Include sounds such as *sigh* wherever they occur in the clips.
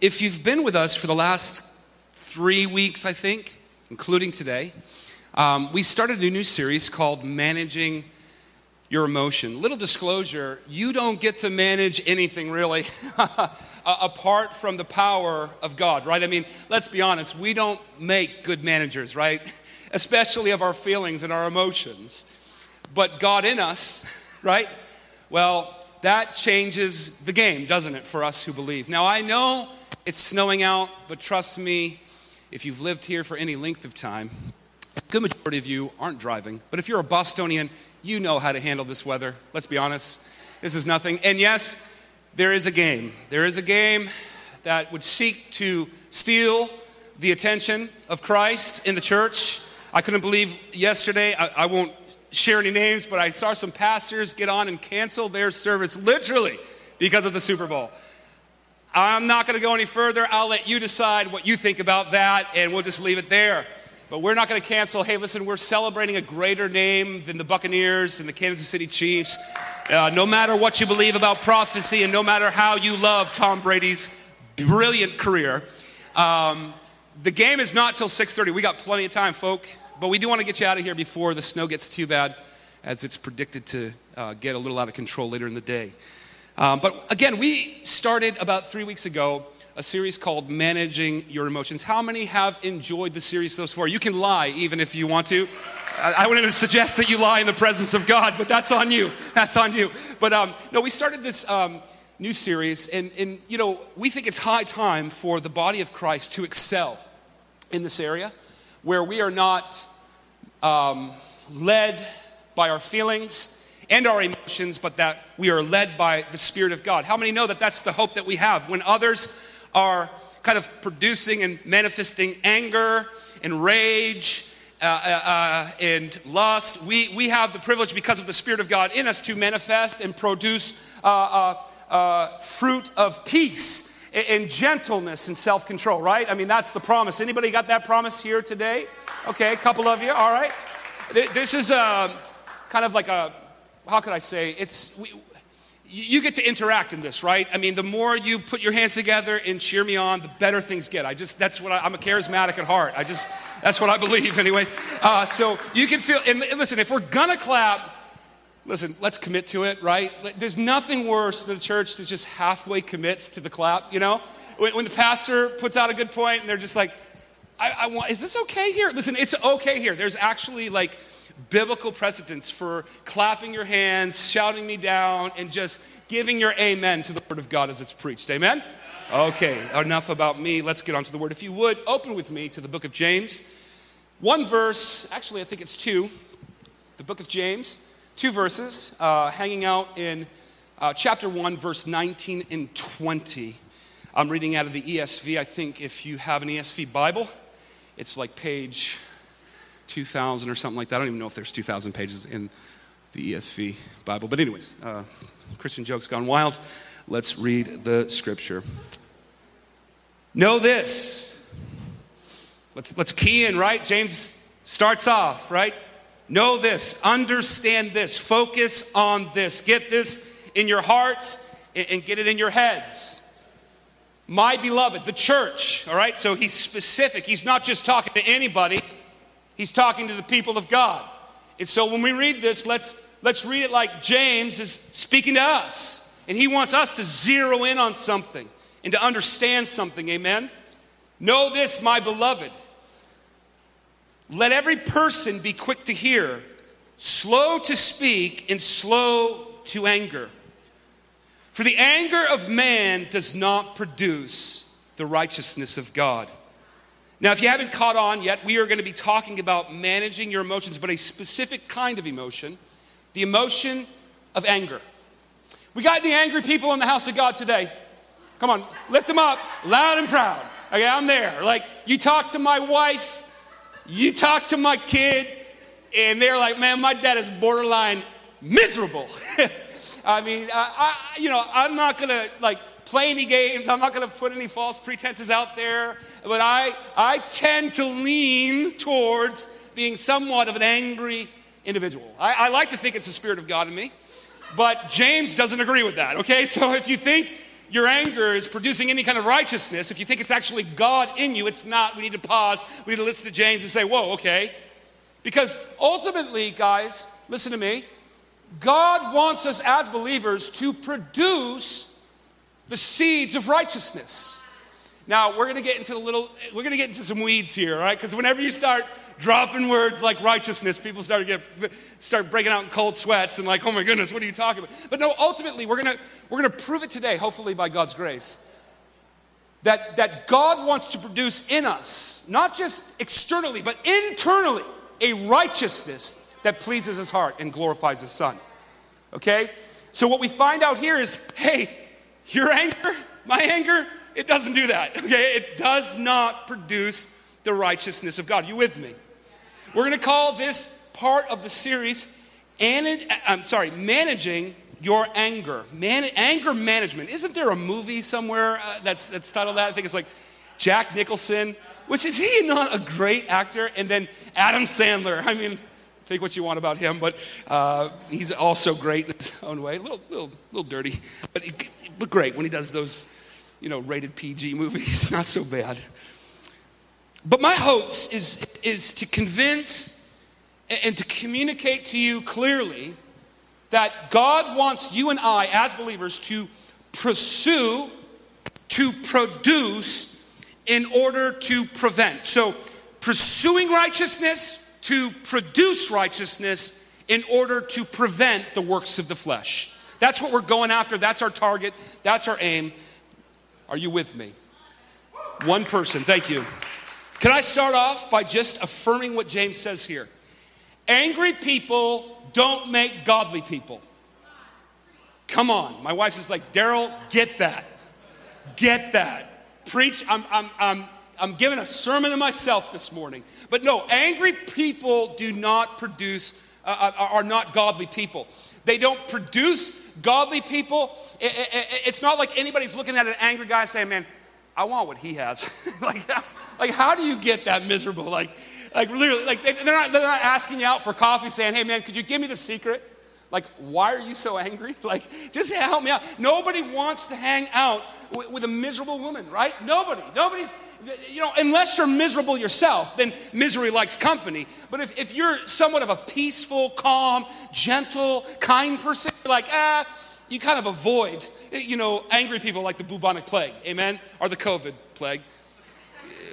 if you've been with us for the last three weeks, I think, including today, um, we started a new series called Managing Your Emotion. Little disclosure you don't get to manage anything really *laughs* apart from the power of God, right? I mean, let's be honest, we don't make good managers, right? *laughs* Especially of our feelings and our emotions. But God in us, *laughs* right? Well, that changes the game, doesn't it, for us who believe? Now, I know it's snowing out, but trust me, if you've lived here for any length of time, a good majority of you aren't driving. But if you're a Bostonian, you know how to handle this weather. Let's be honest. This is nothing. And yes, there is a game. There is a game that would seek to steal the attention of Christ in the church. I couldn't believe yesterday, I, I won't share any names, but I saw some pastors get on and cancel their service literally because of the Super Bowl. I'm not going to go any further. I'll let you decide what you think about that, and we'll just leave it there. But we're not going to cancel. Hey, listen, we're celebrating a greater name than the Buccaneers and the Kansas City Chiefs. Uh, no matter what you believe about prophecy, and no matter how you love Tom Brady's brilliant career, um, the game is not till 6:30. We got plenty of time, folk. But we do want to get you out of here before the snow gets too bad, as it's predicted to uh, get a little out of control later in the day. Um, but again, we started about three weeks ago a series called Managing Your Emotions. How many have enjoyed the series so far? You can lie even if you want to. I, I wouldn't suggest that you lie in the presence of God, but that's on you. That's on you. But um, no, we started this um, new series, and, and you know, we think it's high time for the body of Christ to excel in this area where we are not um, led by our feelings and our emotions, but that we are led by the Spirit of God. How many know that that's the hope that we have? When others are kind of producing and manifesting anger and rage uh, uh, uh and lust, we, we have the privilege because of the Spirit of God in us to manifest and produce uh, uh, uh fruit of peace and gentleness and self-control, right? I mean, that's the promise. Anybody got that promise here today? Okay, a couple of you. All right. This is a, um, kind of like a, how could I say? It's we, you get to interact in this, right? I mean, the more you put your hands together and cheer me on, the better things get. I just, that's what I, am a charismatic at heart. I just, that's what I believe, *laughs* anyways. Uh, so you can feel, and listen, if we're gonna clap, listen, let's commit to it, right? There's nothing worse than a church that just halfway commits to the clap, you know? When, when the pastor puts out a good point and they're just like, I, I, want, is this okay here? Listen, it's okay here. There's actually like biblical precedents for clapping your hands, shouting me down, and just giving your amen to the word of God as it's preached. Amen? Okay, enough about me. Let's get on to the word. If you would, open with me to the book of James. One verse, actually, I think it's two. The book of James two verses uh, hanging out in uh, chapter 1, verse 19 and 20. I'm reading out of the ESV. I think if you have an ESV Bible, it's like page 2000 or something like that. I don't even know if there's 2,000 pages in the ESV Bible. But, anyways, uh, Christian jokes gone wild. Let's read the scripture. Know this. Let's, let's key in, right? James starts off, right? Know this, understand this, focus on this, get this in your hearts and get it in your heads. My beloved, the church, all right? So he's specific. He's not just talking to anybody, he's talking to the people of God. And so when we read this, let's, let's read it like James is speaking to us. And he wants us to zero in on something and to understand something, amen? Know this, my beloved. Let every person be quick to hear, slow to speak, and slow to anger. For the anger of man does not produce the righteousness of God. Now, if you haven't caught on yet, we are going to be talking about managing your emotions, but a specific kind of emotion the emotion of anger. We got any angry people in the house of God today? Come on, lift them up loud and proud. Okay, I'm there. Like, you talk to my wife, you talk to my kid, and they're like, man, my dad is borderline miserable. *laughs* I mean, I, I, you know, I'm not gonna like play any games. I'm not gonna put any false pretenses out there. But I, I tend to lean towards being somewhat of an angry individual. I, I like to think it's the Spirit of God in me, but James doesn't agree with that. Okay, so if you think your anger is producing any kind of righteousness, if you think it's actually God in you, it's not. We need to pause. We need to listen to James and say, whoa, okay. Because ultimately, guys, listen to me. God wants us as believers to produce the seeds of righteousness. Now, we're going to get into a little, we're going to get into some weeds here, right? Because whenever you start dropping words like righteousness, people start to get start breaking out in cold sweats and like, oh my goodness, what are you talking about? But no, ultimately, we're gonna we're gonna prove it today, hopefully by God's grace, that that God wants to produce in us, not just externally, but internally, a righteousness that pleases His heart and glorifies His Son. Okay, so what we find out here is, hey, your anger, my anger, it doesn't do that. *laughs* Okay, it does not produce the righteousness of God. You with me? We're to call this part of the series, I'm sorry, managing your anger. Man, anger management. Isn't there a movie somewhere uh, that's, that's titled that? I think it's like Jack Nicholson, which is he not a great actor? And then Adam Sandler. I mean, think what you want about him, but uh, he's also great in his own way. A little, little, little dirty, but, but great when he does those, you know, rated PG movies. *laughs* Not so bad. But my hopes is, is to convince and to communicate to you clearly that God wants you and I, as believers, to pursue, to produce in order to prevent. So, pursuing righteousness to produce righteousness in order to prevent the works of the flesh. That's what we're going after. That's our target. That's our aim. Are you with me? One person. Thank you. Can I start off by just affirming what James says here? Angry people don't make godly people. Come on. My wife's just like, Daryl, get that. Get that. Preach. I'm, I'm, I'm, I'm giving a sermon to myself this morning. But no, angry people do not produce, uh, uh are not godly people. They don't produce godly people. It's not like anybody's looking at an angry guy saying, man, I want what he has. *laughs* like, like, how do you get that miserable? Like, like literally, like they're not, they're not asking you out for coffee saying, hey man, could you give me the secret? Like, why are you so angry? *laughs* Like, just help me out. Nobody wants to hang out with, with a miserable woman, right? Nobody. Nobody's, you know, unless you're miserable yourself, then misery likes company. But if, if you're somewhat of a peaceful, calm, gentle, kind person, like, ah, you kind of avoid, you know, angry people like the bubonic plague, amen? Or the COVID plague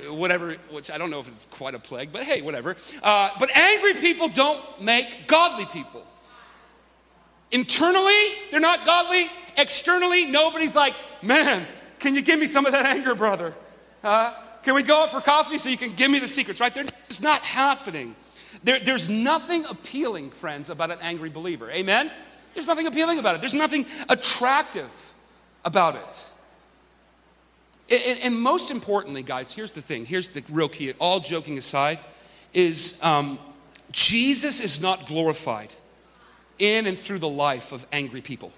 whatever, which I don't know if it's quite a plague, but hey, whatever. Uh, but angry people don't make godly people. Internally, they're not godly. Externally, nobody's like, man, can you give me some of that anger, brother? Uh, can we go out for coffee so you can give me the secrets, right? There, it's not happening. There, there's nothing appealing, friends, about an angry believer. Amen? There's nothing appealing about it. There's nothing attractive about it. And, and, most importantly, guys, here's the thing. Here's the real key. All joking aside, is um, Jesus is not glorified in and through the life of angry people.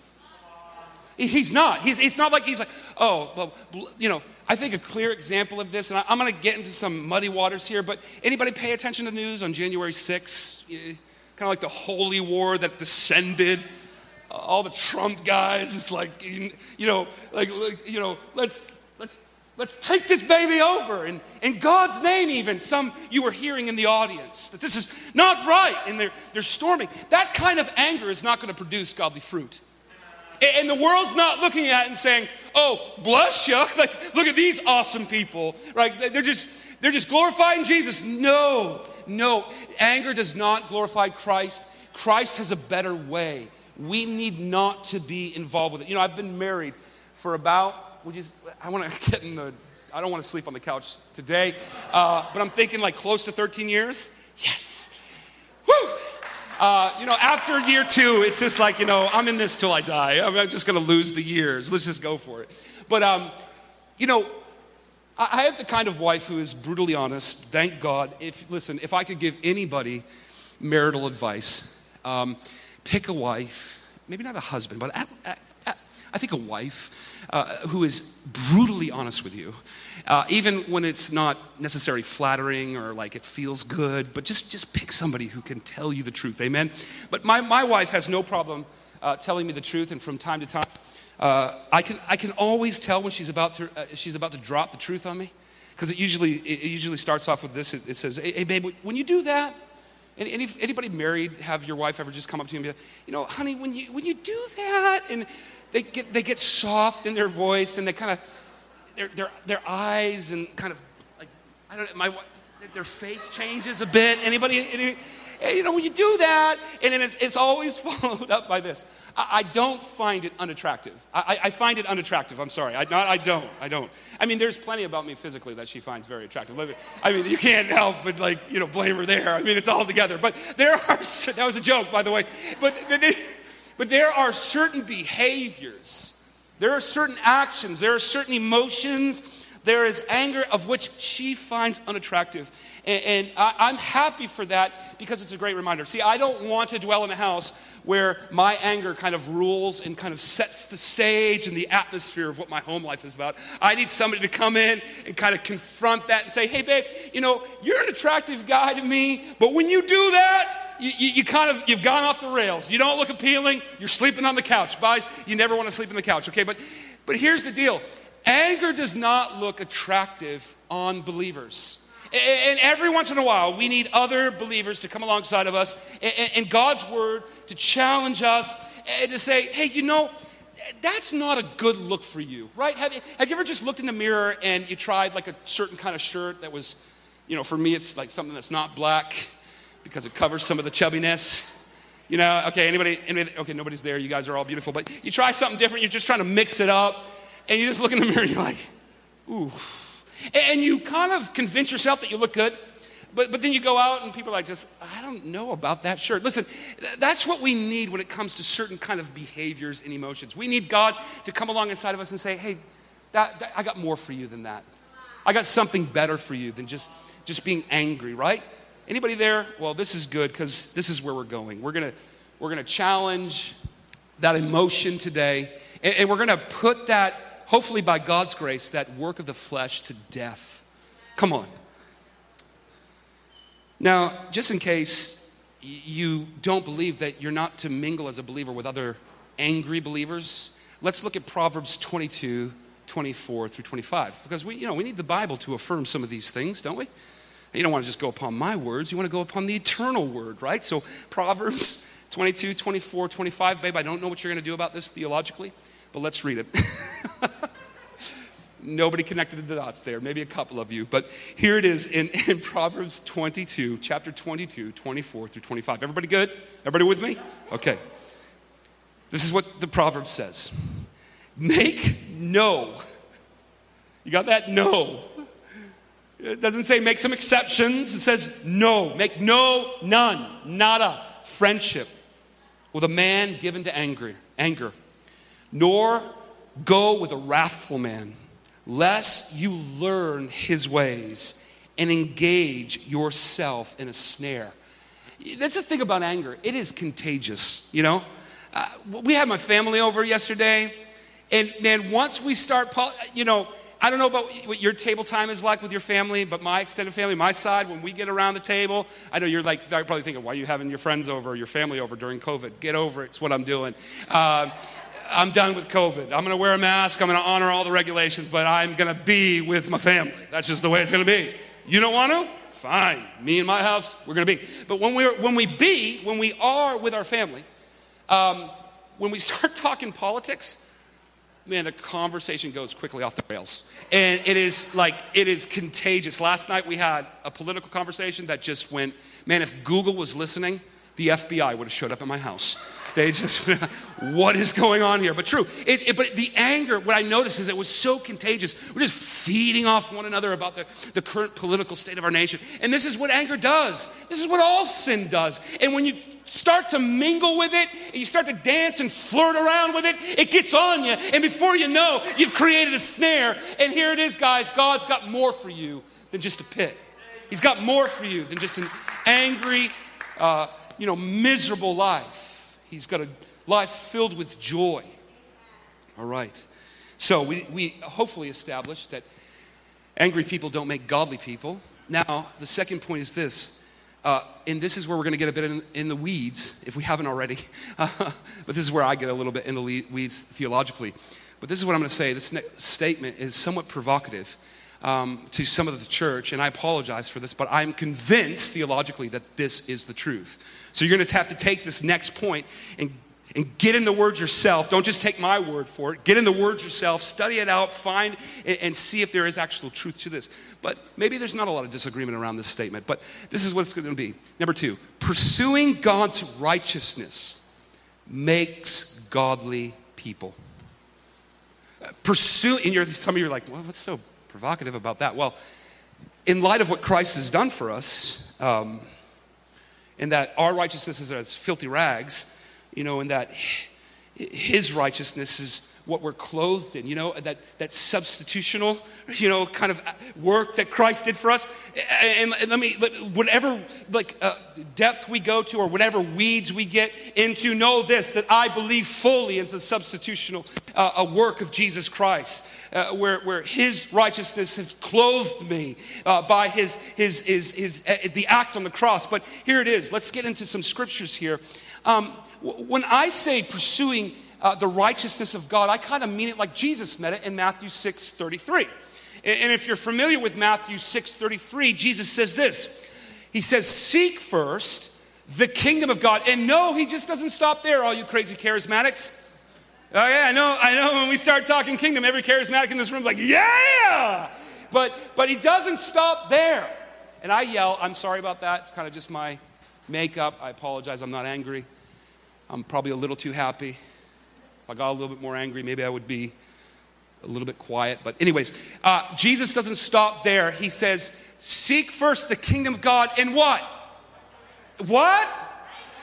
He's not. He's, it's not like he's like, oh, well, you know, I think a clear example of this, and I, am going to get into some muddy waters here, but anybody pay attention to the news on January 6th? Kind of like the holy war that descended all the Trump guys. It's like, you know, like, you know, let's Let's, let's take this baby over. And in God's name, even, some you were hearing in the audience that this is not right and they're, they're storming. That kind of anger is not going to produce godly fruit. And the world's not looking at it and saying, oh, bless you. *laughs* Like, look at these awesome people. Right? They're just, they're just glorifying Jesus. No, no. Anger does not glorify Christ. Christ has a better way. We need not to be involved with it. You know, I've been married for about would you, I want to *laughs* get in the, I don't want to sleep on the couch today, uh, but I'm thinking like close to 13 years. Yes. Woo! Uh, you know, after year two, it's just like, you know, I'm in this till I die. I'm just going to lose the years. Let's just go for it. But, um, you know, I have the kind of wife who is brutally honest. Thank God. If listen, if I could give anybody marital advice, um, pick a wife, maybe not a husband, but I think a wife uh, who is brutally honest with you, uh, even when it's not necessarily flattering or like it feels good, but just, just pick somebody who can tell you the truth. Amen? But my, my wife has no problem uh, telling me the truth, and from time to time, Uh, I, can, I can always tell when she's about to, uh, she's about to drop the truth on me because it usually, it usually starts off with this. It, it says, hey, hey, babe, when you do that, any, anybody married have your wife ever just come up to you and be like, you know, honey, when you, when you do that, and they get, they get soft in their voice and they kind of, their, their, their eyes and kind of like, I don't know, my, their face changes a bit. Anybody, any, you know, when you do that, and then it's, it's always *laughs* followed up by this. I, I don't find it unattractive. I, I, find it unattractive. I'm sorry. I, not, I don't. I don't. I mean, there's plenty about me physically that she finds very attractive. I mean, you can't help but like, you know, blame her there. I mean, it's all together. But there *laughs* are, that was a joke, by the way. But, but there are certain behaviors. There are certain actions. There are certain emotions. There is anger of which she finds unattractive. And, and I, am happy for that because it's a great reminder. See, I don't want to dwell in a house where my anger kind of rules and kind of sets the stage and the atmosphere of what my home life is about. I need somebody to come in and kind of confront that and say, hey, babe, you know, you're an attractive guy to me, but when you do that, you, you, you, kind of you've gone off the rails you don't look appealing you're sleeping on the couch Bye. you never want to sleep on the couch okay but but here's the deal anger does not look attractive on believers. And every once in a while, we need other believers to come alongside of us and God's word to challenge us and to say, hey, you know, that's not a good look for you, right? Have you, have you ever just looked in the mirror and you tried like a certain kind of shirt that was, you know, for me, it's like something that's not black because it covers some of the chubbiness. You know, okay, anybody, anybody, okay, nobody's there, you guys are all beautiful, but you try something different, you're just trying to mix it up, and you just look in the mirror and you're like, ooh and you kind of convince yourself that you look good, but, but then you go out and people are like, just, I don't know about that shirt. Listen, that's what we need when it comes to certain kind of behaviors and emotions. We need God to come along inside of us and say, hey, that, that, I got more for you than that. I got something better for you than just, just being angry, right? Anybody there? Well, this is good because this is where we're going. We're gonna, we're gonna challenge that emotion today, and, and we're gonna put that hopefully by God's grace, that work of the flesh to death. Come on. Now, just in case you don't believe that you're not to mingle as a believer with other angry believers, let's look at Proverbs 22, 24 through 25. Because we, you know, we need the Bible to affirm some of these things, don't we? You don't want to just go upon my words, you want to go upon the eternal word, right? So, Proverbs 22, 24, 25. Babe, I don't know what you're going to do about this theologically, but let's read it. *laughs* Nobody connected the dots there, maybe a couple of you. But here it is in, *laughs* in Proverbs 22, chapter 22, 24 through 25. Everybody good? Everybody with me? Okay. This is what the proverb says Make no. You got that? No. It doesn't say make some exceptions. It says no. Make no, none, nada, friendship with a man given to anger, anger, nor go with a wrathful man lest you learn his ways and engage yourself in a snare. That's the thing about anger, it is contagious, you know? Uh, we had my family over yesterday, and man, once we start, you know, I don't know about what your table time is like with your family, but my extended family, my side, when we get around the table, I know you're like, they're probably thinking, why are you having your friends over, your family over during COVID? Get over it, it's what I'm doing. Uh, I'm done with COVID. I'm going to wear a mask. I'm going to honor all the regulations, but I'm going to be with my family. That's just the way it's going to be. You don't want to? Fine. Me and my house, we're going to be. But when, we're, when we be, when we are with our family, um, when we *laughs* start talking politics, man, the conversation goes quickly off the rails. And it is like, it is contagious. Last night we had a political conversation that just went, man, if Google was listening, the FBI would have showed up at my house. They just, *laughs* what is going on here? But true. It, it, but the anger, what I noticed is it was so contagious. We're just feeding off one another about the, the current political state of our nation. And this is what anger does. This is what all sin does. And when you start to mingle with it, and you start to dance and flirt around with it, it gets on you. And before you know, you've created a snare. And here it is, guys. God's got more for you than just a pit. He's got more for you than just an angry, uh, you know, miserable life. He's got a life filled with joy. All right. So we, we hopefully established that angry people don't make godly people. Now, the second point is this Uh, and this is where we're going to get a bit in, in, the weeds, if we haven't already. *laughs* but this is where I get a little bit in the weeds theologically. But this is what I'm going to say. This next statement is somewhat provocative um, to some of the church, and I apologize for this, but I'm convinced theologically that this is the truth. So you're going to have to take this next point and and get in the word yourself. Don't just take my word for it. Get in the word yourself, study it out, find and see if there is actual truth to this. But maybe there's not a lot of disagreement around this statement, but this is what it's going to be. Number two, pursuing God's righteousness makes godly people. Pursue, and you're, some of you are like, well, what's so provocative about that? Well, in light of what Christ has done for us, um, in that our righteousness is as filthy rags, you know, and that his righteousness is what we're clothed in, you know, that, that substitutional, you know, kind of work that Christ did for us. And, and let me, whatever like uh, depth we go to or whatever weeds we get into, know this, that I believe fully in the substitutional uh, a work of Jesus Christ. Uh, where, where his righteousness has clothed me uh, by his, his, his, his, uh, the act on the cross. But here it is. Let's get into some scriptures here. Um, when I say pursuing uh, the righteousness of God, I kind of mean it like Jesus meant it in Matthew 6 33. And if you're familiar with Matthew 6 33, Jesus says this He says, Seek first the kingdom of God. And no, he just doesn't stop there, all you crazy charismatics. Oh, yeah, I know, I know when we start talking kingdom, every charismatic in this room is like, yeah! But, but he doesn't stop there. And I yell, I'm sorry about that. It's kind of just my makeup. I apologize. I'm not angry. I'm probably a little too happy. If I got a little bit more angry, maybe I would be a little bit quiet. But, anyways, uh, Jesus doesn't stop there. He says, Seek first the kingdom of God and what? What?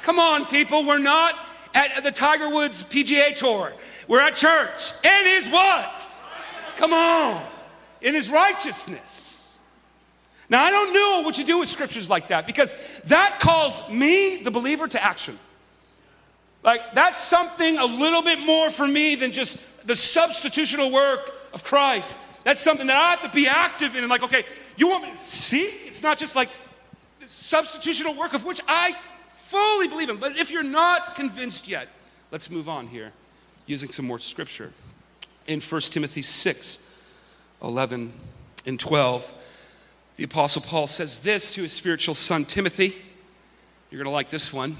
Come on, people. We're not at the Tiger Woods PGA Tour. We're at church. And his what? Come on. In his righteousness. Now, I don't know what you do with scriptures like that because that calls me, the believer, to action. Like, that's something a little bit more for me than just the substitutional work of Christ. That's something that I have to be active in. And, like, okay, you want me to see? It's not just like the substitutional work of which I fully believe in. But if you're not convinced yet, let's move on here using some more scripture. In 1 Timothy 6 11 and 12, the Apostle Paul says this to his spiritual son Timothy. You're going to like this one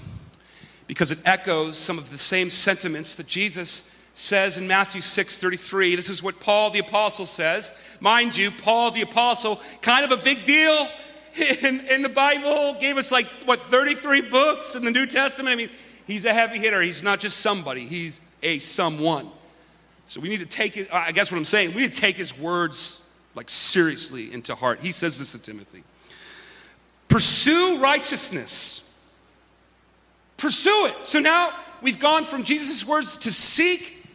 because it echoes some of the same sentiments that Jesus says in Matthew 6 33. This is what Paul the Apostle says. Mind you, Paul the Apostle, kind of a big deal in, in the Bible, gave us like, what, 33 books in the New Testament? I mean, he's a heavy hitter. He's not just somebody, he's a someone. So we need to take it, I guess what I'm saying, we need to take his words like seriously into heart. He says this to Timothy Pursue righteousness Pursue it. So now we've gone from Jesus' words to seek,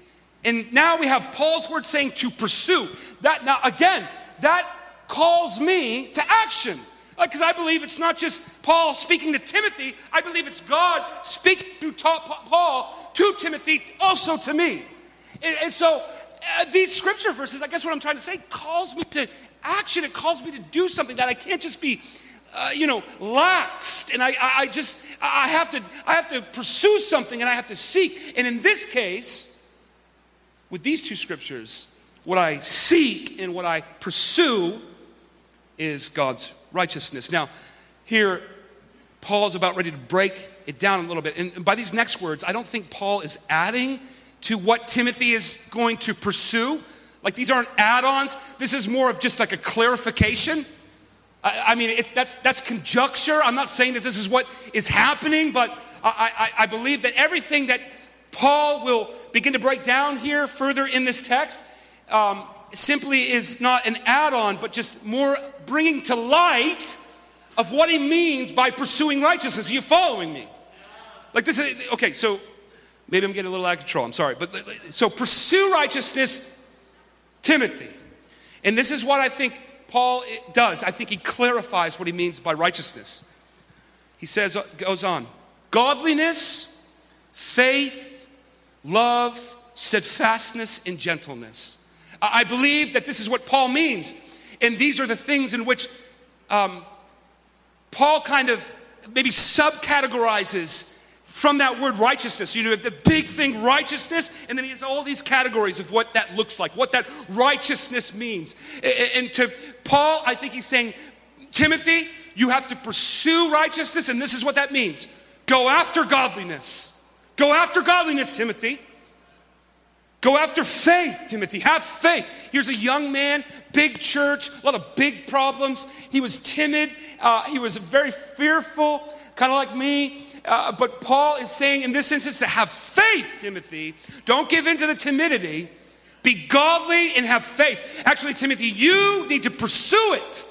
and now we have Paul's words saying to pursue. That now again, that calls me to action. Because I believe it's not just Paul speaking to Timothy, I believe it's God speaking through Paul to Timothy, also to me. And, and so uh, these scripture verses, I guess what I'm trying to say, calls me to action. It calls me to do something that I can't just be uh, you know, laxed. And I, I just, I have to, I have to pursue something and I have to seek. And in this case, with these two scriptures, what I seek and what I pursue is God's righteousness. Now, here, Paul's about ready to break it down a little bit. And by these next words, I don't think Paul is adding to what Timothy is going to pursue. Like these aren't add ons, this is more of just like a clarification. I, I mean, it's, that's, that's conjecture. I'm not saying that this is what is happening, but I, I, I believe that everything that Paul will begin to break down here further in this text um, simply is not an add on, but just more bringing to light of what he means by pursuing righteousness. Are you following me? Like this is, okay, so maybe I'm getting a little out of control. I'm sorry. But so pursue righteousness, Timothy. And this is what I think Paul does. I think he clarifies what he means by righteousness. He says, uh, goes on, godliness, faith, love, steadfastness, and gentleness. I believe that this is what Paul means. And these are the things in which um, Paul kind of maybe subcategorizes from that word righteousness. You know, the big thing, righteousness, and then he has all these categories of what that looks like, what that righteousness means. And to Paul, I think he's saying, Timothy, you have to pursue righteousness, and this is what that means go after godliness. Go after godliness, Timothy. Go after faith, Timothy. Have faith. Here's a young man, big church, a lot of big problems. He was timid, uh, he was very fearful, kind of like me. Uh, but Paul is saying in this instance to have faith, Timothy. Don't give in to the timidity. Be godly and have faith. Actually, Timothy, you need to pursue it.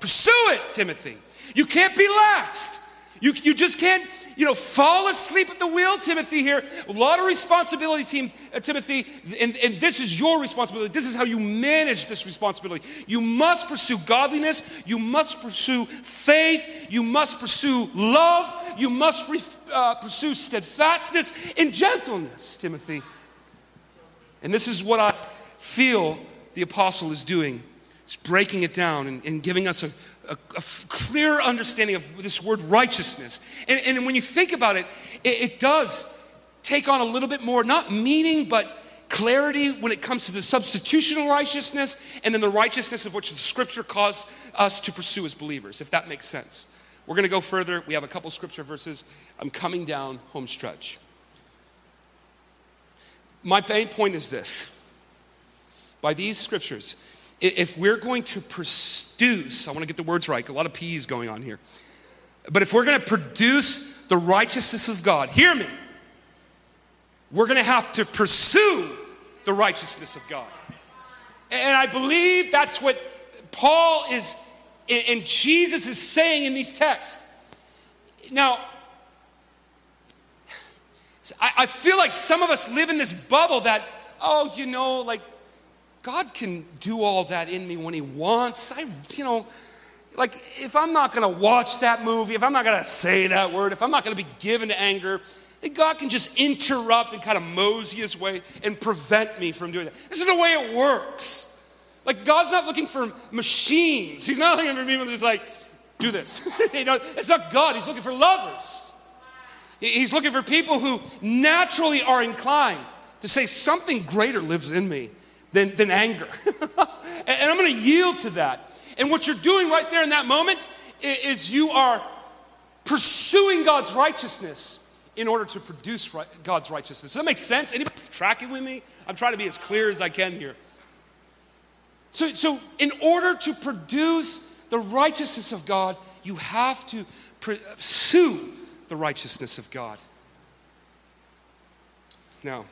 Pursue it, Timothy. You can't be laxed. You, you just can't you know, fall asleep at the wheel, Timothy, here. A lot of responsibility, team, uh, Timothy, and, and this is your responsibility. This is how you manage this responsibility. You must pursue godliness, you must pursue faith, you must pursue love, you must re- uh, pursue steadfastness and gentleness, Timothy. And this is what I feel the apostle is doing. He's breaking it down and, and giving us a, a, clear understanding of this word righteousness. And, and when you think about it, it, it does take on a little bit more, not meaning, but clarity when it comes to the substitutional righteousness and then the righteousness of which the scripture calls us to pursue as believers, if that makes sense. We're going to go further. We have a couple scripture verses. I'm coming down home stretch. My main point is this by these scriptures, if we're going to produce, I want to get the words right, a lot of P's going on here. But if we're going to produce the righteousness of God, hear me, we're going to have to pursue the righteousness of God. And I believe that's what Paul is, and Jesus is saying in these texts. Now, I feel like some of us live in this bubble that, oh, you know, like God can do all that in me when He wants. I, you know, like if I'm not gonna watch that movie, if I'm not gonna say that word, if I'm not gonna be given to anger, then God can just interrupt and kind of mosey His way and prevent me from doing that. This is the way it works. Like God's not looking for machines. He's not looking for people just like, do this. *laughs* you know, it's not God. He's looking for lovers. He's looking for people who naturally are inclined to say something greater lives in me than, than anger. *laughs* and I'm going to yield to that. And what you're doing right there in that moment is you are pursuing God's righteousness in order to produce God's righteousness. Does that make sense? Anybody tracking with me? I'm trying to be as clear as I can here. So, so in order to produce the righteousness of God, you have to pursue the righteousness of God. Now,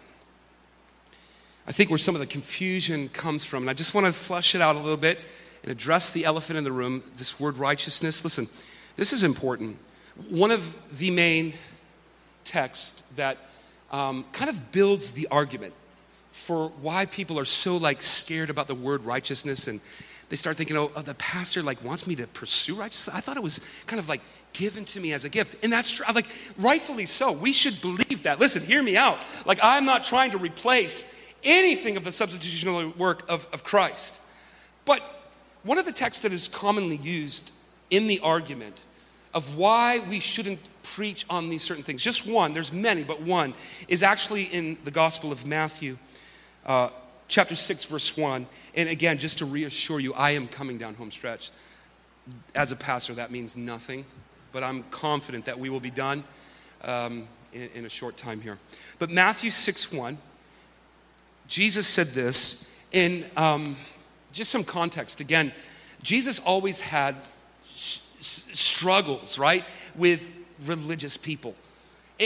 I think where some of the confusion comes from. And I just want to flush it out a little bit and address the elephant in the room this word righteousness. Listen, this is important. One of the main texts that um, kind of builds the argument for why people are so like scared about the word righteousness and they start thinking, oh, oh, the pastor like wants me to pursue righteousness. I thought it was kind of like given to me as a gift. And that's true. Like, rightfully so. We should believe that. Listen, hear me out. Like, I'm not trying to replace anything of the substitutional work of, of Christ. But one of the texts that is commonly used in the argument of why we shouldn't preach on these certain things, just one, there's many, but one, is actually in the Gospel of Matthew, uh, chapter 6, verse 1. And again, just to reassure you, I am coming down home stretch. As a pastor, that means nothing, but I'm confident that we will be done um, in, in a short time here. But Matthew 6, 1 Jesus said this in um, just some context. Again, Jesus always had struggles, right, with religious people.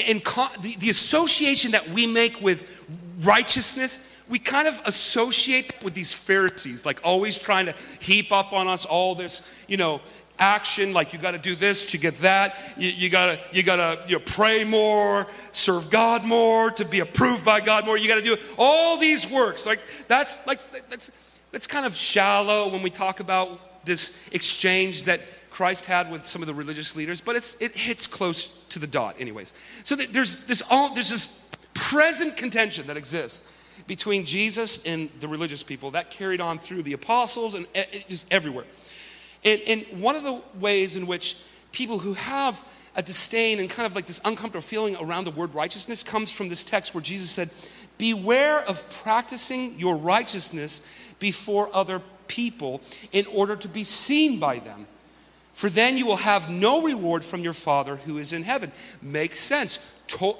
And con- the, the association that we make with righteousness, we kind of associate with these Pharisees, like always trying to heap up on us all this, you know, action, like you got to do this to get that. You, you gotta, you gotta, you know, pray more, serve God more, to be approved by God more. You got to do all these works. Like that's like that's that's kind of shallow when we talk about this exchange that Christ had with some of the religious leaders, but it's it hits close to the dot, anyways. So there's this all there's this present contention that exists between Jesus and the religious people that carried on through the apostles and eh, eh, just everywhere. And, and one of the ways in which people who have a disdain and kind of like this uncomfortable feeling around the word righteousness comes from this text where Jesus said, Beware of practicing your righteousness before other people in order to be seen by them. For then you will have no reward from your Father who is in heaven. Makes sense.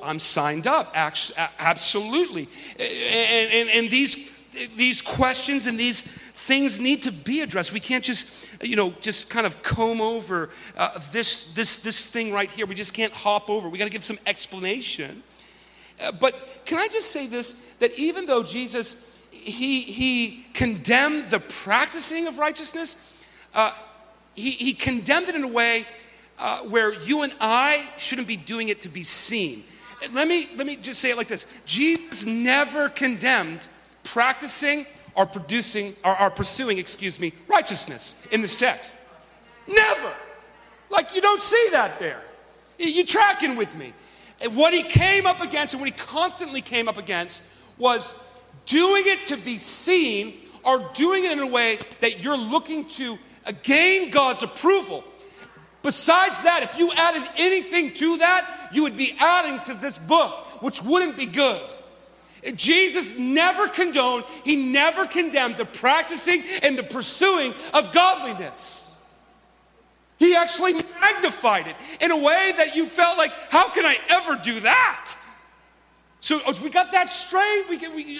I'm signed up. Absolutely. And, and, these, these questions and these things need to be addressed. We can't just, you know, just kind of comb over uh, this, this, this thing right here. We just can't hop over. We got to give some explanation. Uh, but can I just say this that even though Jesus, he, he condemned the practicing of righteousness, uh, he, he condemned it in a way uh, where you and I shouldn't be doing it to be seen. Let me, let me just say it like this Jesus never condemned practicing or producing or, or pursuing, excuse me, righteousness in this text. Never. Like you don't see that there. You tracking with me. And what he came up against and what he constantly came up against was doing it to be seen or doing it in a way that you're looking to gain God's approval. Besides that, if you added anything to that, you would be adding to this book, which wouldn't be good. Jesus never condoned, he never condemned the practicing and the pursuing of godliness. He actually magnified it in a way that you felt like, how can I ever do that? So oh, we got that straight. We, we,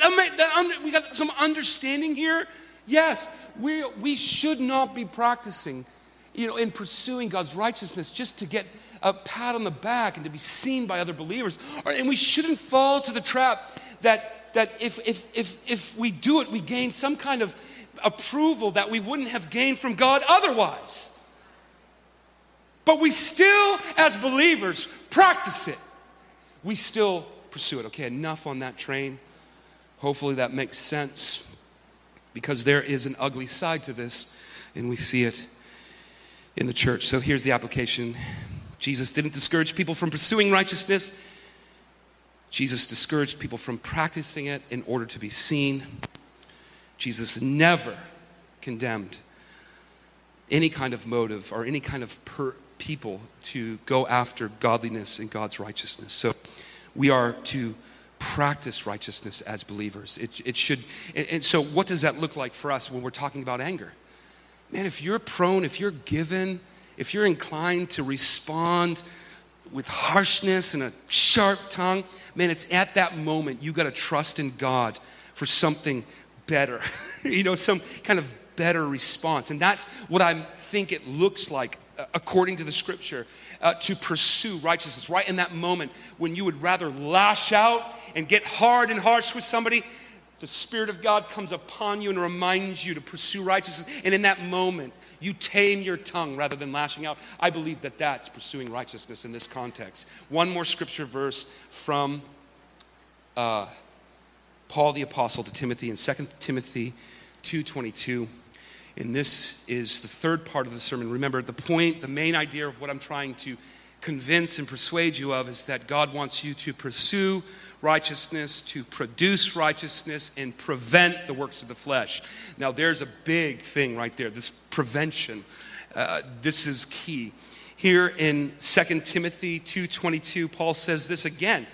we got some understanding here. Yes, we, we should not be practicing, you know, in pursuing God's righteousness just to get a pat on the back and to be seen by other believers. And we shouldn't fall to the trap that, that if, if, if, if we do it, we gain some kind of approval that we wouldn't have gained from God otherwise. But we still, as believers, practice it. We still pursue it. Okay, enough on that train. Hopefully that makes sense because there is an ugly side to this, and we see it in the church. So here's the application Jesus didn't discourage people from pursuing righteousness, Jesus discouraged people from practicing it in order to be seen. Jesus never condemned any kind of motive or any kind of per- people to go after godliness and God's righteousness. So we are to practice righteousness as believers. It, it should, and, and so what does that look like for us when we're talking about anger? Man, if you're prone, if you're given, if you're inclined to respond with harshness and a sharp tongue, man, it's at that moment you got to trust in God for something better, *laughs* you know, some kind of better response. And that's what I think it looks like uh, according to the scripture uh, to pursue righteousness. Right in that moment when you would rather lash out and get hard and harsh with somebody, the Spirit of God comes upon you and reminds you to pursue righteousness. And in that moment, you tame your tongue rather than lashing out. I believe that that's pursuing righteousness in this context. One more scripture verse from uh, Paul the Apostle to Timothy in 2 Timothy 2.22. And this is the third part of the sermon. Remember, the point, the main idea of what I'm trying to convince and persuade you of is that God wants you to pursue righteousness, to produce righteousness, and prevent the works of the flesh. Now, there's a big thing right there this prevention. Uh, this is key. Here in 2 Timothy 2.22, Paul says this again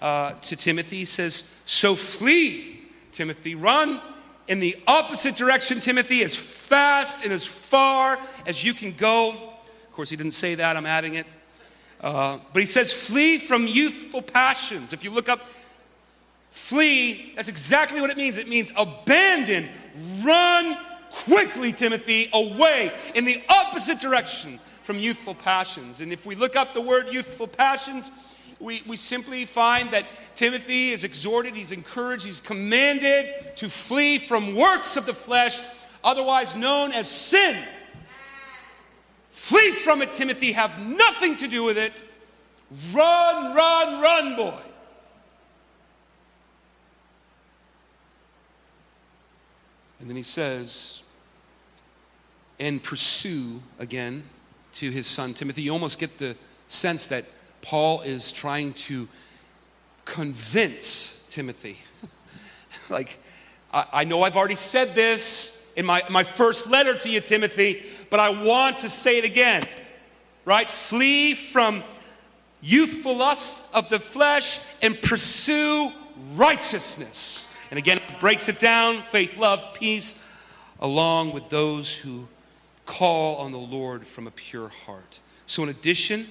uh, to Timothy. He says, So flee, Timothy, run in the opposite direction, Timothy, as fast and as far as you can go. Of course, he didn't say that, I'm adding it. Uh, but he says, flee from youthful passions. If you look up flee, that's exactly what it means. It means abandon, run quickly, Timothy, away in the opposite direction from youthful passions. And if we look up the word youthful passions, we, we simply find that Timothy is exhorted, he's encouraged, he's commanded to flee from works of the flesh, otherwise known as sin. Flee from it, Timothy, have nothing to do with it. Run, run, run, boy. And then he says, and pursue again to his son Timothy. You almost get the sense that Paul is trying to convince Timothy. *laughs* like, I, I, know I've already said this in my, my first letter to you, Timothy, but I want to say it again. right? Flee from youthful lusts of the flesh and pursue righteousness. And again, it breaks it down faith, love, peace, along with those who call on the Lord from a pure heart. So, in addition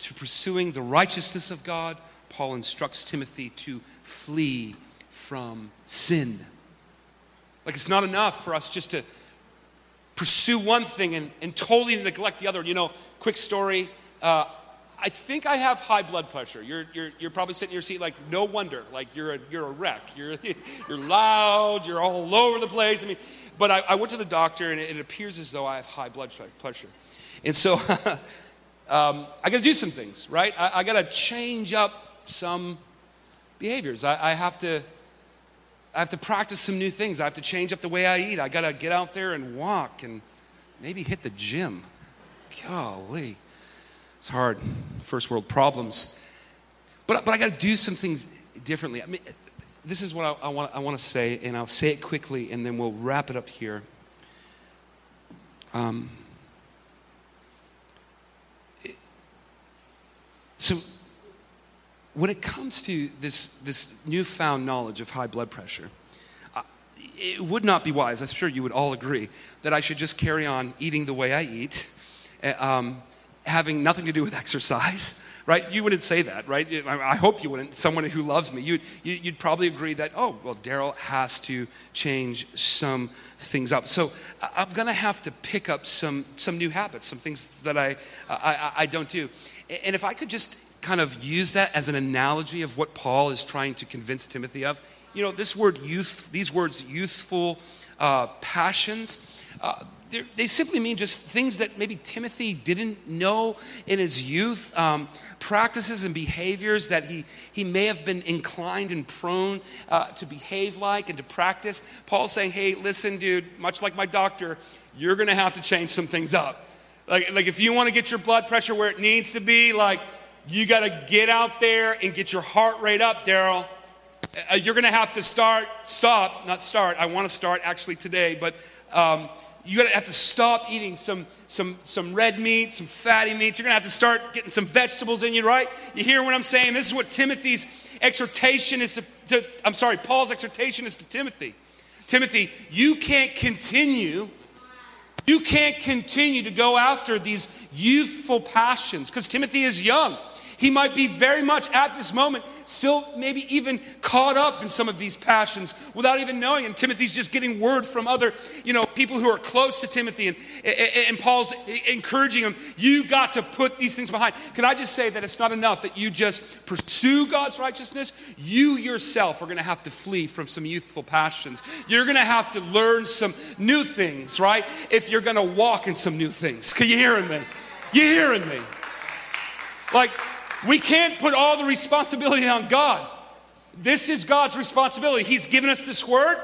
to pursuing the righteousness of God, Paul instructs Timothy to flee from sin. Like it's not enough for us just to pursue one thing and, and totally neglect the other. You know, quick story. Uh, I think I have high blood pressure. You're, you're, you're probably sitting in your seat like, no wonder. Like, you're a, you're a wreck. You're, *laughs* you're loud. You're all over the place. I mean, but I, I went to the doctor, and it, it, appears as though I have high blood pressure. And so *laughs* um, I got to do some things, right? I, I got to change up some behaviors. I, I, have to. I have to practice some new things. I have to change up the way I eat. I got to get out there and walk and maybe hit the gym. Golly. It's hard, first world problems. But, but I got to do some things differently. I mean, this is what I, I, want, I want to say, and I'll say it quickly, and then we'll wrap it up here. Um, so, when it comes to this, this newfound knowledge of high blood pressure, uh, it would not be wise, I'm sure you would all agree, that I should just carry on eating the way I eat. Uh, um, having nothing to do with *laughs* exercise, right? You wouldn't say that, right? I hope you wouldn't. Someone who loves me, you'd, you'd probably agree that, oh, well, Daryl has to change some things up. So I'm going to have to pick up some, some new habits, some things that I, I, I don't do. And if I could just kind of use that as an analogy of what Paul is trying to convince Timothy of, you know, this word youth, these words, youthful uh, passions, uh, they simply mean just things that maybe Timothy didn't know in his youth, um, practices and behaviors that he, he may have been inclined and prone uh, to behave like and to practice. Paul's saying, hey, listen, dude, much like my doctor, you're going to have to change some things up. Like, like if you want to get your blood pressure where it needs to be, like, you got to get out there and get your heart rate up, Daryl. Uh, you're going to have to start, stop, not start. I want to start actually today, but um, you're to have to stop eating some, some, some red meat, some fatty meats. You're going to have to start getting some vegetables in you, right? You hear what I'm saying? This is what Timothy's exhortation is to, to I'm sorry, Paul's exhortation is to Timothy. Timothy, you can't continue, you can't continue to go after these youthful passions because Timothy is young. He might be very much at this moment still maybe even caught up in some of these passions without even knowing. And Timothy's just getting word from other, you know, people who are close to Timothy. And, and Paul's encouraging him, you got to put these things behind. Can I just say that it's not enough that you just pursue God's righteousness? You yourself are going to have to flee from some youthful passions. You're going to have to learn some new things, right? If you're going to walk in some new things. Can you hearing me? You hearing me? Like, we can't put all the responsibility on God. This is God's responsibility. He's given us this word.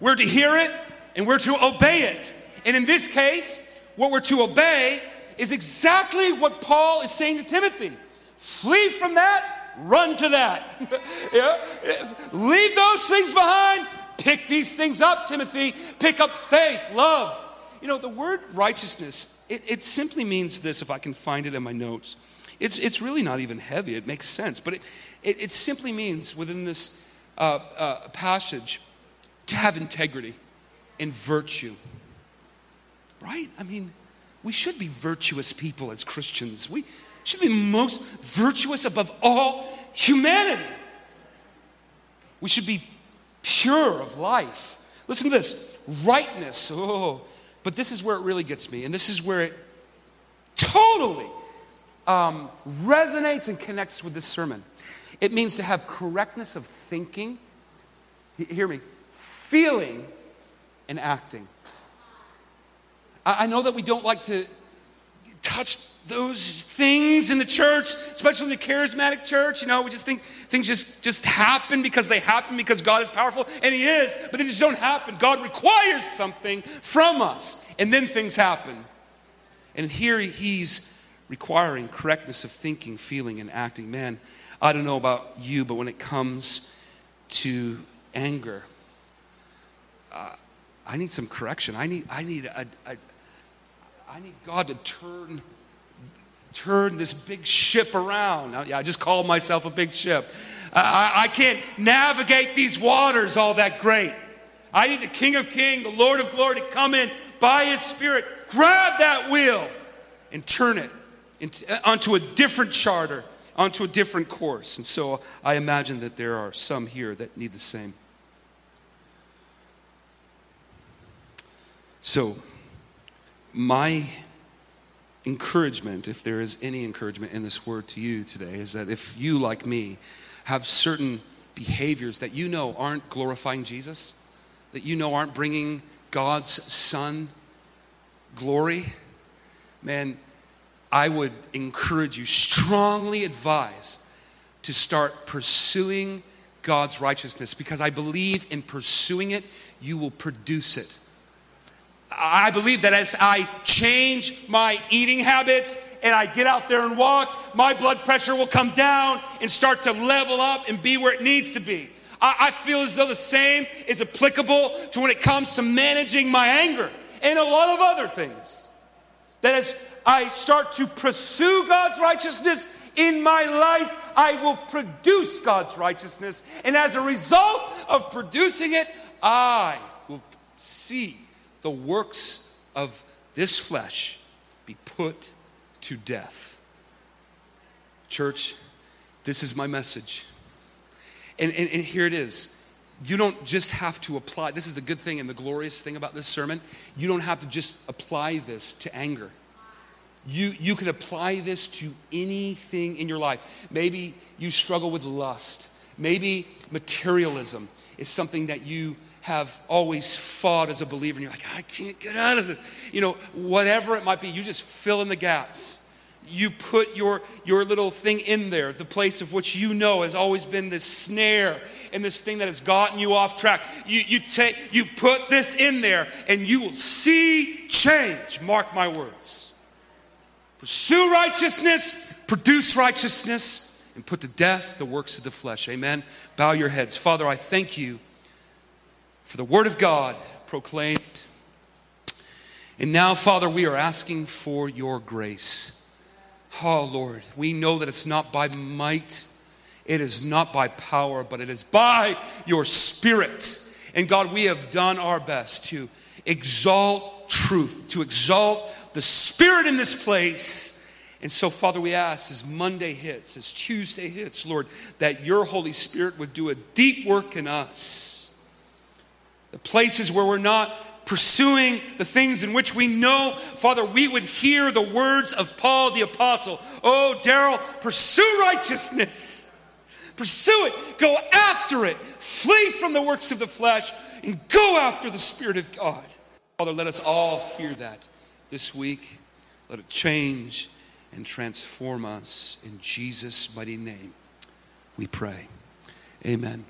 We're to hear it and we're to obey it. And in this case, what we're to obey is exactly what Paul is saying to Timothy flee from that, run to that. *laughs* yeah? Leave those things behind, pick these things up, Timothy. Pick up faith, love. You know, the word righteousness, it, it simply means this, if I can find it in my notes. It's, it's really not even heavy. It makes sense. But it, it, it simply means within this uh, uh, passage to have integrity and virtue. Right? I mean, we should be virtuous people as Christians. We should be most virtuous above all humanity. We should be pure of life. Listen to this rightness. Oh, but this is where it really gets me. And this is where it totally um, resonates and connects with this sermon. It means to have correctness of thinking, hear me, feeling, and acting. I, I know that we don't like to touch those things in the church, especially in the charismatic church. You know, we just think things just, just happen because they happen because God is powerful, and He is, but they just don't happen. God requires something from us, and then things happen. And here He's requiring correctness of thinking, feeling, and acting. Man, I don't know about you, but when it comes to anger, uh, I need some correction. I need, I need, a, a, I need God to turn turn this big ship around. Now, yeah, I just called myself a big ship. I, I can't navigate these waters all that great. I need the King of Kings, the Lord of Glory to come in by His Spirit, grab that wheel, and turn it onto a different charter, onto a different course. And so I imagine that there are some here that need the same. So, my encouragement, if there is any encouragement in this word to you today, is that if you, like me, have certain behaviors that you know aren't glorifying Jesus, that you know aren't bringing God's Son glory, man, I would encourage you, strongly advise to start pursuing God's righteousness because I believe in pursuing it, you will produce it. I believe that as I change my eating habits and I get out there and walk, my blood pressure will come down and start to level up and be where it needs to be. I, feel as though the same is applicable to when it comes to managing my anger and a lot of other things. That as I start to pursue God's righteousness in my life, I will produce God's righteousness. And as a result of producing it, I will see the works of this flesh be put to death. Church, this is my message. And, and, and, here it is. You don't just have to apply, this is the good thing and the glorious thing about this sermon. You don't have to just apply this to anger. You, you can apply this to anything in your life. Maybe you struggle with lust. Maybe materialism is something that you have always fought as a believer and you're like, I can't get out of this. You know, whatever it might be, you just fill in the gaps. You put your, your little thing in there, the place of which you know has always been this snare and this thing that has gotten you off track. You, you, take, you put this in there and you will see change. Mark my words. Pursue righteousness, produce righteousness, and put to death the works of the flesh. Amen. Bow your heads. Father, I thank you for the word of God proclaimed. And now, Father, we are asking for your grace. Oh, Lord, we know that it's not by might, it is not by power, but it is by your Spirit. And God, we have done our best to exalt truth, to exalt the Spirit in this place. And so, Father, we ask as Monday hits, as Tuesday hits, Lord, that your Holy Spirit would do a deep work in us the places where we're not pursuing the things in which we know, Father, we would hear the words of Paul the Apostle. Oh, Daryl, pursue righteousness. Pursue it. Go after it. Flee from the works of the flesh and go after the Spirit of God. Father, let us all hear that this week. Let it change and transform us. In Jesus' mighty name, we pray. Amen.